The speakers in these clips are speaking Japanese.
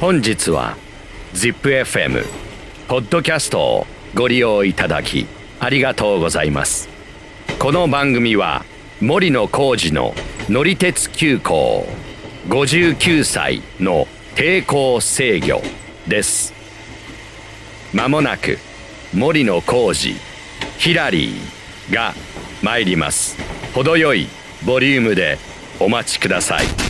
本日は ZIPFM ポッドキャストをご利用いただきありがとうございます。この番組は森野浩二の乗り鉄急行59歳の抵抗制御です。まもなく森野浩二ヒラリーが参ります。程よいボリュームでお待ちください。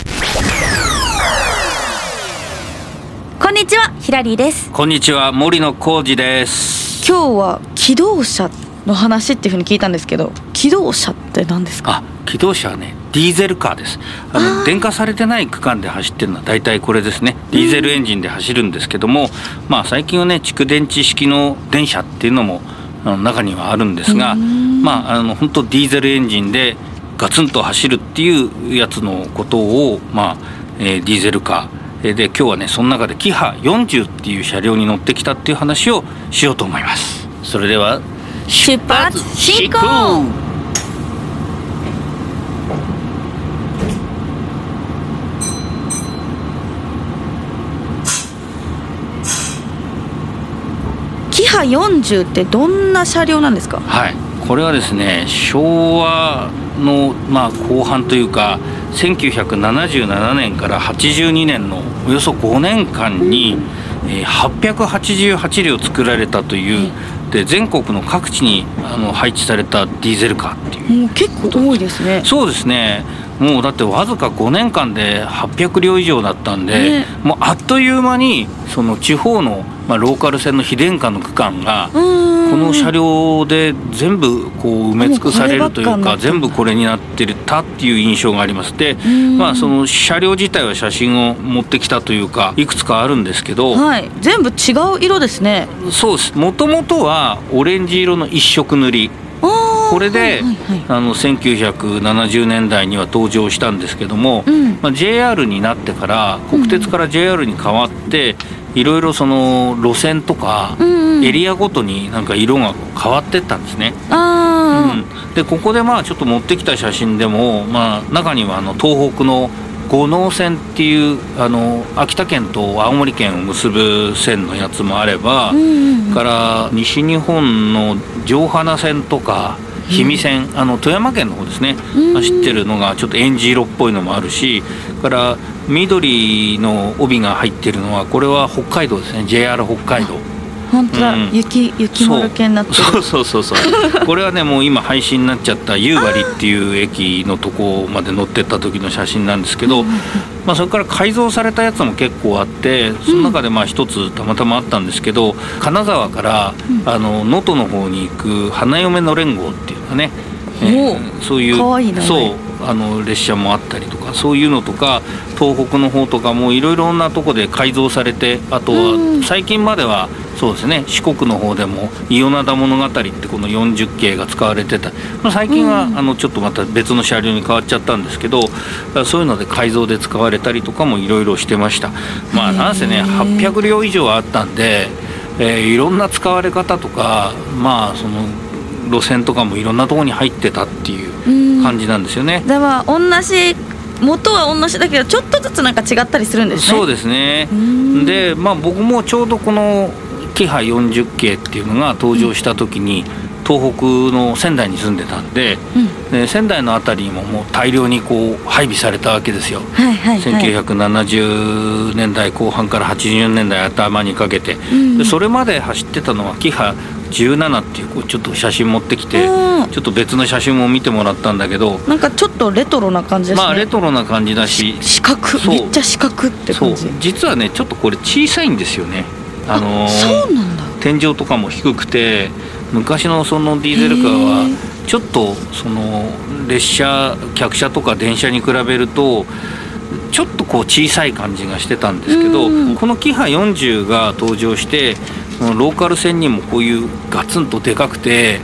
んにちはヒラリーです。こんにちは森野浩二です。今日は機動車の話っていうふうに聞いたんですけど機動車って何ですか？あ機動車はねディーゼルカーです。あの電化されてない区間で走ってるのは大体これですね。ディーゼルエンジンで走るんですけども、まあ最近はね蓄電池式の電車っていうのもあの中にはあるんですがまああの本当ディーゼルエンジンでガツンと走るっていうやつのことをまあ、えーディーゼルカーで今日はねその中でキハ40っていう車両に乗ってきたっていう話をしようと思います。それでは出発進行。キハ40ってどんな車両なんですか？はい、これはですね昭和の、まあ、後半というか1977年から82年のおよそ5年間に、えー888両作られたというで全国の各地にあの配置されたディーゼルカーっていう。もう結構多いですね。そうですね。もうだってわずか5年間で800両以上だったんで、ね。もうあっという間にその地方の、まあ、ローカル線の非電化の区間がこの車両で全部こう埋め尽くされるというか全部これになってたっていう印象があります。でん。まあその車両自体は写真を持ってきたというかいくつかあるんですけどはい。全部違う色ですね。そうです。もともとはオレンジ色の一色塗り。これで、はいはいはい。あの1970年代には登場したんですけども、うん。まあ、JR になってから国鉄から JR に変わっていろいろその路線とかエリアごとになんか色が変わってったんですね。あうん、でここでまあちょっと持ってきた写真でも、まあ、中にはあの東北の五能線っていうあの秋田県と青森県を結ぶ線のやつもあれば、から西日本の上花線とか氷見線、あの富山県の方ですね、うん。走ってるのがちょっとエンジ色っぽいのもあるしから緑の帯が入ってるのはこれは北海道ですね。JR 北海道。本当だ、うん。雪雪丸系になってる。そう。そうそうそう これはねもう今廃止になっちゃった夕張っていう駅のとこまで乗ってった時の写真なんですけど、まあ、それから改造されたやつも結構あってその中でまあ一つたまたまあったんですけど金沢からあの能登の方に行く花嫁の連合っていうかね、おうそういうそうあの列車もあったりとかそういうのとか東北の方とかもいろいろなとこで改造されてあとうん。は最近まではそうですね四国の方でも「伊予灘物語」ってこの40系が使われてた、まあ、最近は、うん。あのちょっとまた別の車両に変わっちゃったんですけどそういうので改造で使われたりとかもいろいろしてました。まあなんせねへー800両以上あったんで、えーいろんな使われ方とかまあその路線とかもいろんなところに入ってたっていううん感じなんですよね。では同じ元は同じだけどちょっとずつなんか違ったりするんですね。そうですね。ん。でまあ僕もちょうどこのキハ40系っていうのが登場した時に、東北の仙台に住んでたんでうん。で仙台の辺りにももう大量にこう配備されたわけですよ。はいはいはい。1970年代後半から80年代頭にかけて、んでそれまで走ってたのはキハ17っていうこうちょっと写真持ってきてうん。ちょっと別の写真も見てもらったんだけどなんかちょっとレトロな感じですね。まあレトロな感じだし四角そう。めっちゃ四角ってそう。感じ実はねちょっとこれ小さいんですよね。あのーそうなんだ。天井とかも低くて昔のそのディーゼルカーへはー。ちょっとその列車客車とか電車に比べるとちょっとこう小さい感じがしてたんですけどうん。このキハ40が登場してそのローカル線にもこういうガツンとでかくて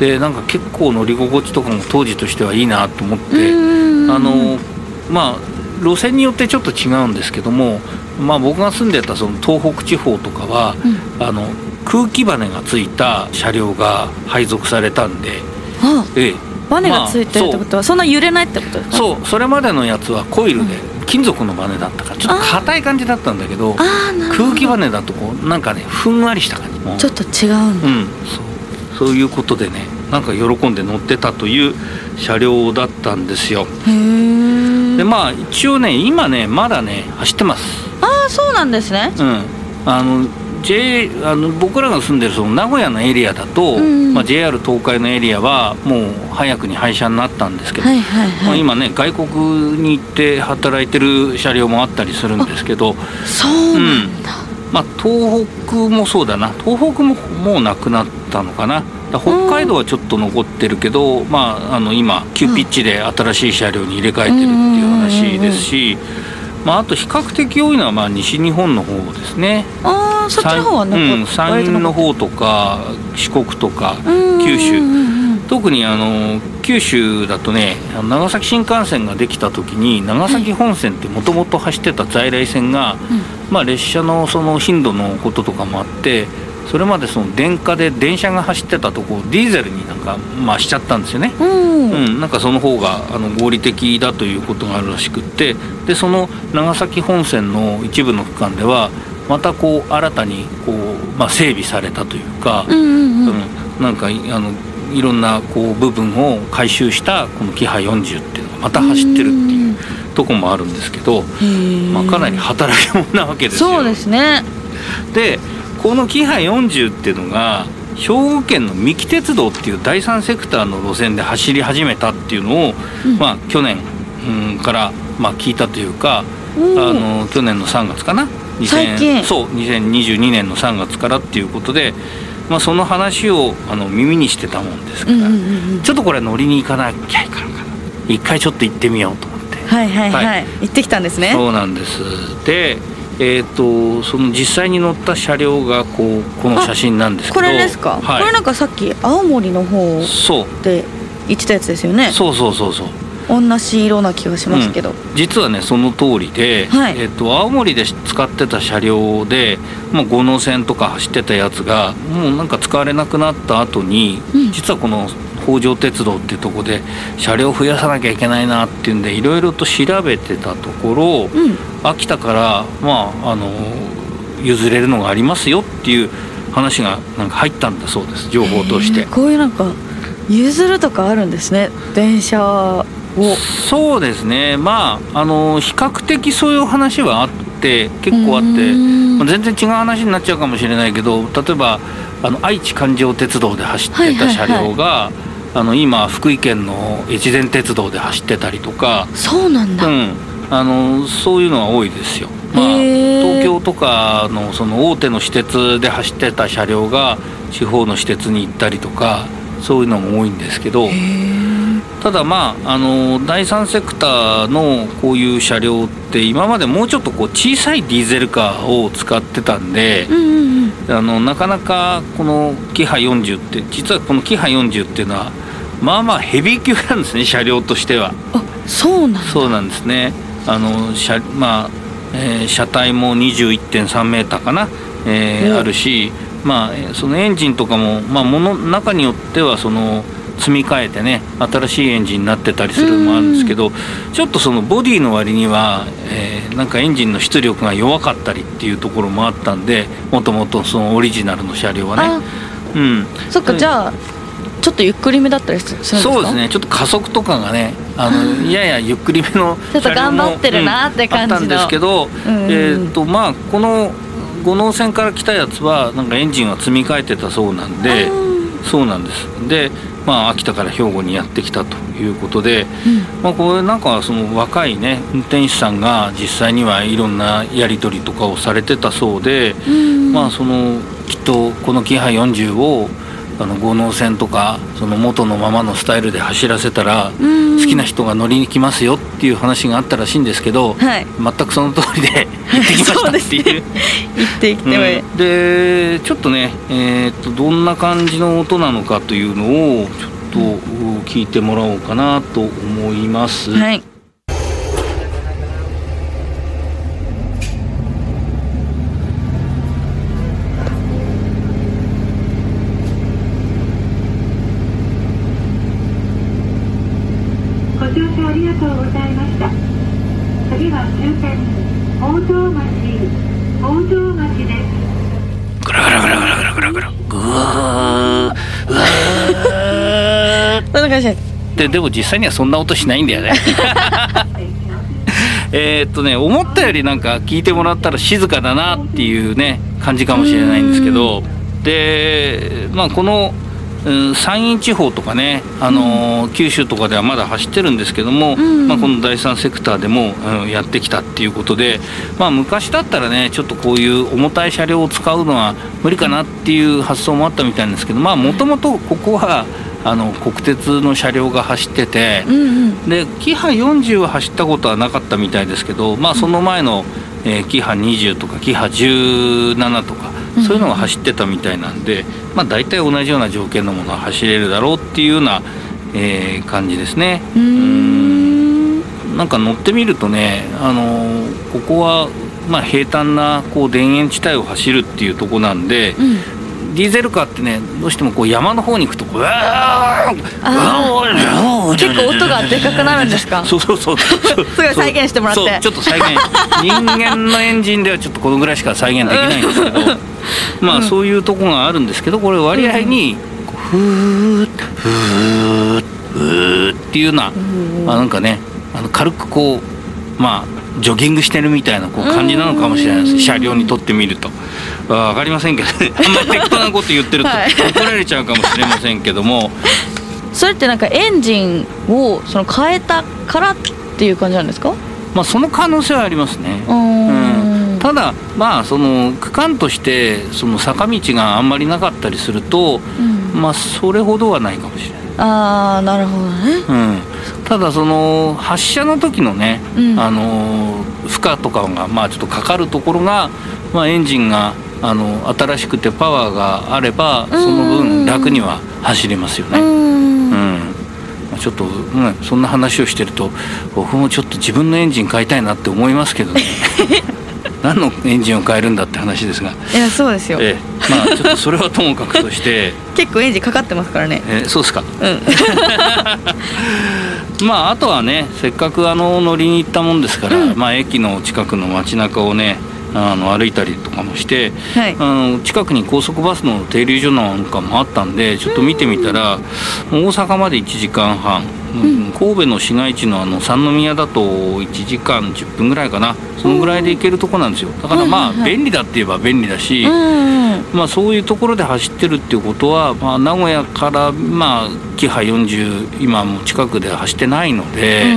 でなんか結構乗り心地とかも当時としてはいいなと思ってうんあのまあ路線によってちょっと違うんですけども、まあ、僕が住んでたその東北地方とかは、あの空気バネがついた車両が配属されたんで、あええ。バネがついてるってことはそんな揺れないってことですか？そう。それまでのやつはコイルで金属のバネだったからちょっと硬い感じだったんだけど空気バネだとこうなんかねふんわりした感じちょっと違うんだ、うんそう。そういうことでねなんか喜んで乗ってたという車両だったんですよ。へえでまあ一応ね今ねまだね走ってます。ああそうなんですね。うん。あの J あの僕らが住んでるその名古屋のエリアだと、うん。まあ、JR 東海のエリアはもう早くに廃車になったんですけど、はいはいまあ、はい今ね外国に行って働いてる車両もあったりするんですけどそうなんだ、まあ、東北もそうだな。東北ももうなくなったのかな。北海道はちょっと残ってるけど、まあ、あの今急ピッチで新しい車両に入れ替えてるっていう話ですし、まあ、あと比較的多いのはまあ西日本の方ですね。ああそっちの方はん、なんか。山陰の方とか四国とか九州。特にあの九州だとね長崎新幹線ができた時に長崎本線ってもともと走ってた在来線が、まあ、列車のその頻度のこととかもあってそれまでその電化で電車が走ってたとこディーゼルになんか回しちゃったんですよね。うん、うんうん、なんかその方があの合理的だということがあるらしくって。でその長崎本線の一部の区間ではまたこう新たにこう、まあ、整備されたというか、うんうんなんかいあのいろんなこう部分を回収したこのキハ40っていうのがまた走ってるっていうとこもあるんですけど、まあ、かなり働き者なわけですよ。そうですね。でこのキハ40っていうのが兵庫県の三木鉄道っていう第三セクターの路線で走り始めたっていうのを、うん。まあ、去年、うん、から、まあ、聞いたというか、うん。あの去年の3月かな？2000最近。そう2022年の3月からっていうことで、まあ、その話をあの耳にしてたもんですから、うんうんうんうん。ちょっとこれ乗りに行かなきゃいかんかな。一回ちょっと行ってみようと思って。はいはいはい、はい。行ってきたんですね。そうなんです。でえー、とその実際に乗った車両がこうこの写真なんですけど。これですか、はい、これなんかさっき青森の方そう。で言ってたやつですよね？そうそうそうそう。同じ色な気がしますけど、実はねその通りで、はい。えー、と青森で使ってた車両で、まあ、五能線とか走ってたやつがもうなんか使われなくなった後に、うん。実はこの北条鉄道っていうとこで車両増やさなきゃいけないなっていうんでいろいろと調べてたところ、うん。秋田からまああの譲れるのがありますよっていう話がなんか入ったんだそうです情報として。こういうなんか譲るとかあるんですね電車を。そうですね。まああの比較的そういう話はあって結構あって、うん。まあ全然違う話になっちゃうかもしれないけど例えばあの愛知環状鉄道で走ってた車両が、あの今福井県の越前鉄道で走ってたりとか、そうなんだ、うん、あのそういうのは多いですよ。まあ、東京とかのその大手の私鉄で走ってた車両が地方の私鉄に行ったりとかそういうのも多いんですけどただまああの第三セクターのこういう車両って今までもうちょっとこう小さいディーゼルカーを使ってたんでうんうんうんあのなかなかこのキハ40って実はこのキハ40っていうのはまあまあヘビー級なんですね車両としては。あそうなんだそうなんですね。あの車まあ、えー車体も21.3メーターかな、えーうんあるし、まあえーそのエンジンとかもまあもの中によってはその積み替えてね新しいエンジンになってたりするのもあるんですけど、ちょっとそのボディの割には、えーなんかエンジンの出力が弱かったりっていうところもあったんでもともとそのオリジナルの車両はあね。うん、そっかじゃあちょっとゆっくりめだったりするんですか？そうですね。ちょっと加速とかがねあの ややゆっくりめのちょっと頑張ってるなって感じの。あったんですけど、うんうん。えーっとまあこの五能線から来たやつはなんかエンジンは積み替えてたそうなんでそうなんです。でまあ秋田から兵庫にやってきたということで、まあ、これなんかその若いね運転手さんが実際にはいろんなやり取りとかをされてたそうで、うん。まあそのきっとこのキハ40をあの五能線とかその元のままのスタイルで走らせたらうん。好きな人が乗りに来ますよっていう話があったらしいんですけど、はい。全くその通りで 行ってきましたっていう。行ってきても、うん。でちょっとね、えーっとどんな感じの音なのかというのをちょっと聞いてもらおうかなと思います。はいご乗車ありがとうございました。次は終点北条町北条町ですぐらぐらぐらぐらぐらぐらぐらぐーうわーそんな感じででも実際にはそんな音しないんだよねえーっとね思ったよりなんか聞いてもらったら静かだなっていうね感じかもしれないんですけどでまあこの、山陰地方とかね、あのー九州とかではまだ走ってるんですけども、んまあ、この第三セクターでも、うんやってきたっていうことで、まあ、昔だったらねちょっとこういう重たい車両を使うのは無理かなっていう発想もあったみたいなんですけどまあもともとここはあの国鉄の車両が走ってて。うんうんでキハ40は走ったことはなかったみたいですけど、まあ、その前の、えーキハ20とかキハ17とかそういうのが走ってたみたいなんで、まあ、大体同じような条件のものは走れるだろうっていうような、えー感じですね。うーん。なんか乗ってみるとね、あのーここは、まあ、平坦なこう田園地帯を走るっていうとこなんで、うんディーゼルカーってねどうしてもこう山の方に行くとこううわー結構音がでかくなるんですかそうそうそうすごい再現してもらってちょっと再現人間のエンジンではちょっとこのぐらいしか再現できないんですけど、まあそういうとこがあるんですけどこれ割合にふーっふーっふーっていうような、まあ、なんかねあの軽くこうまあジョギングしてるみたいなこう感じなのかもしれないです。車両にとってみると。わかりませんけどね。あんまり適当なこと言ってるとはい。怒られちゃうかもしれませんけども、それってなんかエンジンをその変えたからっていう感じなんですか？まあその可能性はありますね。うーん。ただまあその区間としてその坂道があんまりなかったりすると、うん。まあそれほどはないかもしれない。ああなるほどね。うん、ただその発射の時のね、うん。あの負荷とかがまあちょっとかかるところが、まあ、エンジンがあの新しくてパワーがあればその分楽には走れますよね。うーうん。ちょっと、うん、そんな話をしてると僕もちょっと自分のエンジン買いたいなって思いますけどね 何のエンジンを変えるんだって話ですが、いやそうですよ。ええ、まあちょっとそれはともかくとして、結構エンジンかかってますからね。えそうですか。うん。まああとはねせっかくあの乗りに行ったもんですから、まあ、駅の近くの街中をねあの歩いたりとかもして、はい。あの近くに高速バスの停留所なんかもあったんでちょっと見てみたら、大阪まで1時間半、うん神戸の市街地のあの三宮だと1時間10分ぐらいかな。そのぐらいで行けるとこなんですよ。だからまあ便利だって言えば便利だし、うんまあ、そういうところで走ってるっていうことは、まあ、名古屋から、まあ、キハ40今も近くで走ってないので、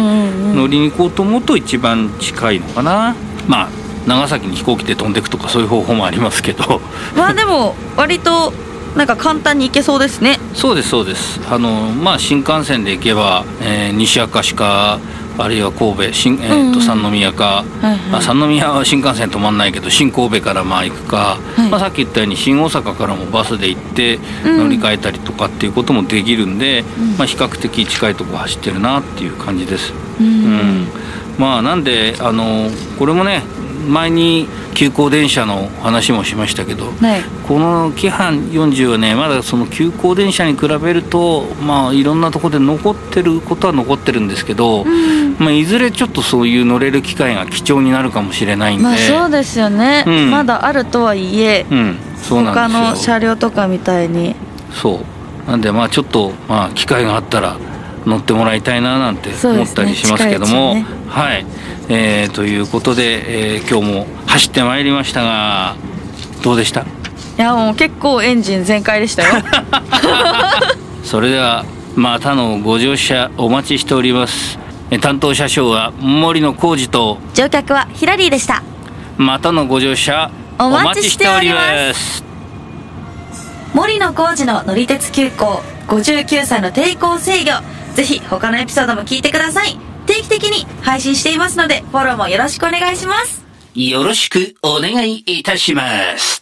乗りに行こうと思うと一番近いのかな。まあ長崎に飛行機で飛んでくとかそういう方法もありますけど。まあでも割となんか簡単に行けそうですね。そうですそうです。あのまあ新幹線で行けば、えー西明石かあるいは神戸新、えーとうん三宮か、はいはい。まあ、三宮は新幹線止まんないけど新神戸からまあ行くか、はい。まあ、さっき言ったように新大阪からもバスで行ってうん。乗り換えたりとかっていうこともできるんで、まあ、比較的近いところ走ってるなっていう感じです。ううんん。まあなんであのこれもね前に急行電車の話もしましたけど、はい。このキハ40はねまだその急行電車に比べるとまあいろんなところで残ってることは残ってるんですけど、まあ、いずれちょっとそういう乗れる機会が貴重になるかもしれないんで、まあそうですよね、うん。まだあるとはいえうん、そうな他んですよ。の車両とかみたいに。そう。なんでまあちょっとまあ機会があったら乗ってもらいたいななんて思ったりしますけども、近いうちはい、えーということで、えー今日も走ってまいりましたがどうでした？いやもう結構エンジン全開でしたよ。それではまたのご乗車お待ちしております。え担当車掌は森野浩二と乗客はヒラリーでした。またのご乗車お待ちしております。お待ちしております森野浩二の乗り鉄急行59歳の抵抗制御。ぜひ他のエピソードも聞いてください定期的に配信していますのでフォローもよろしくお願いします。よろしくお願いいたします。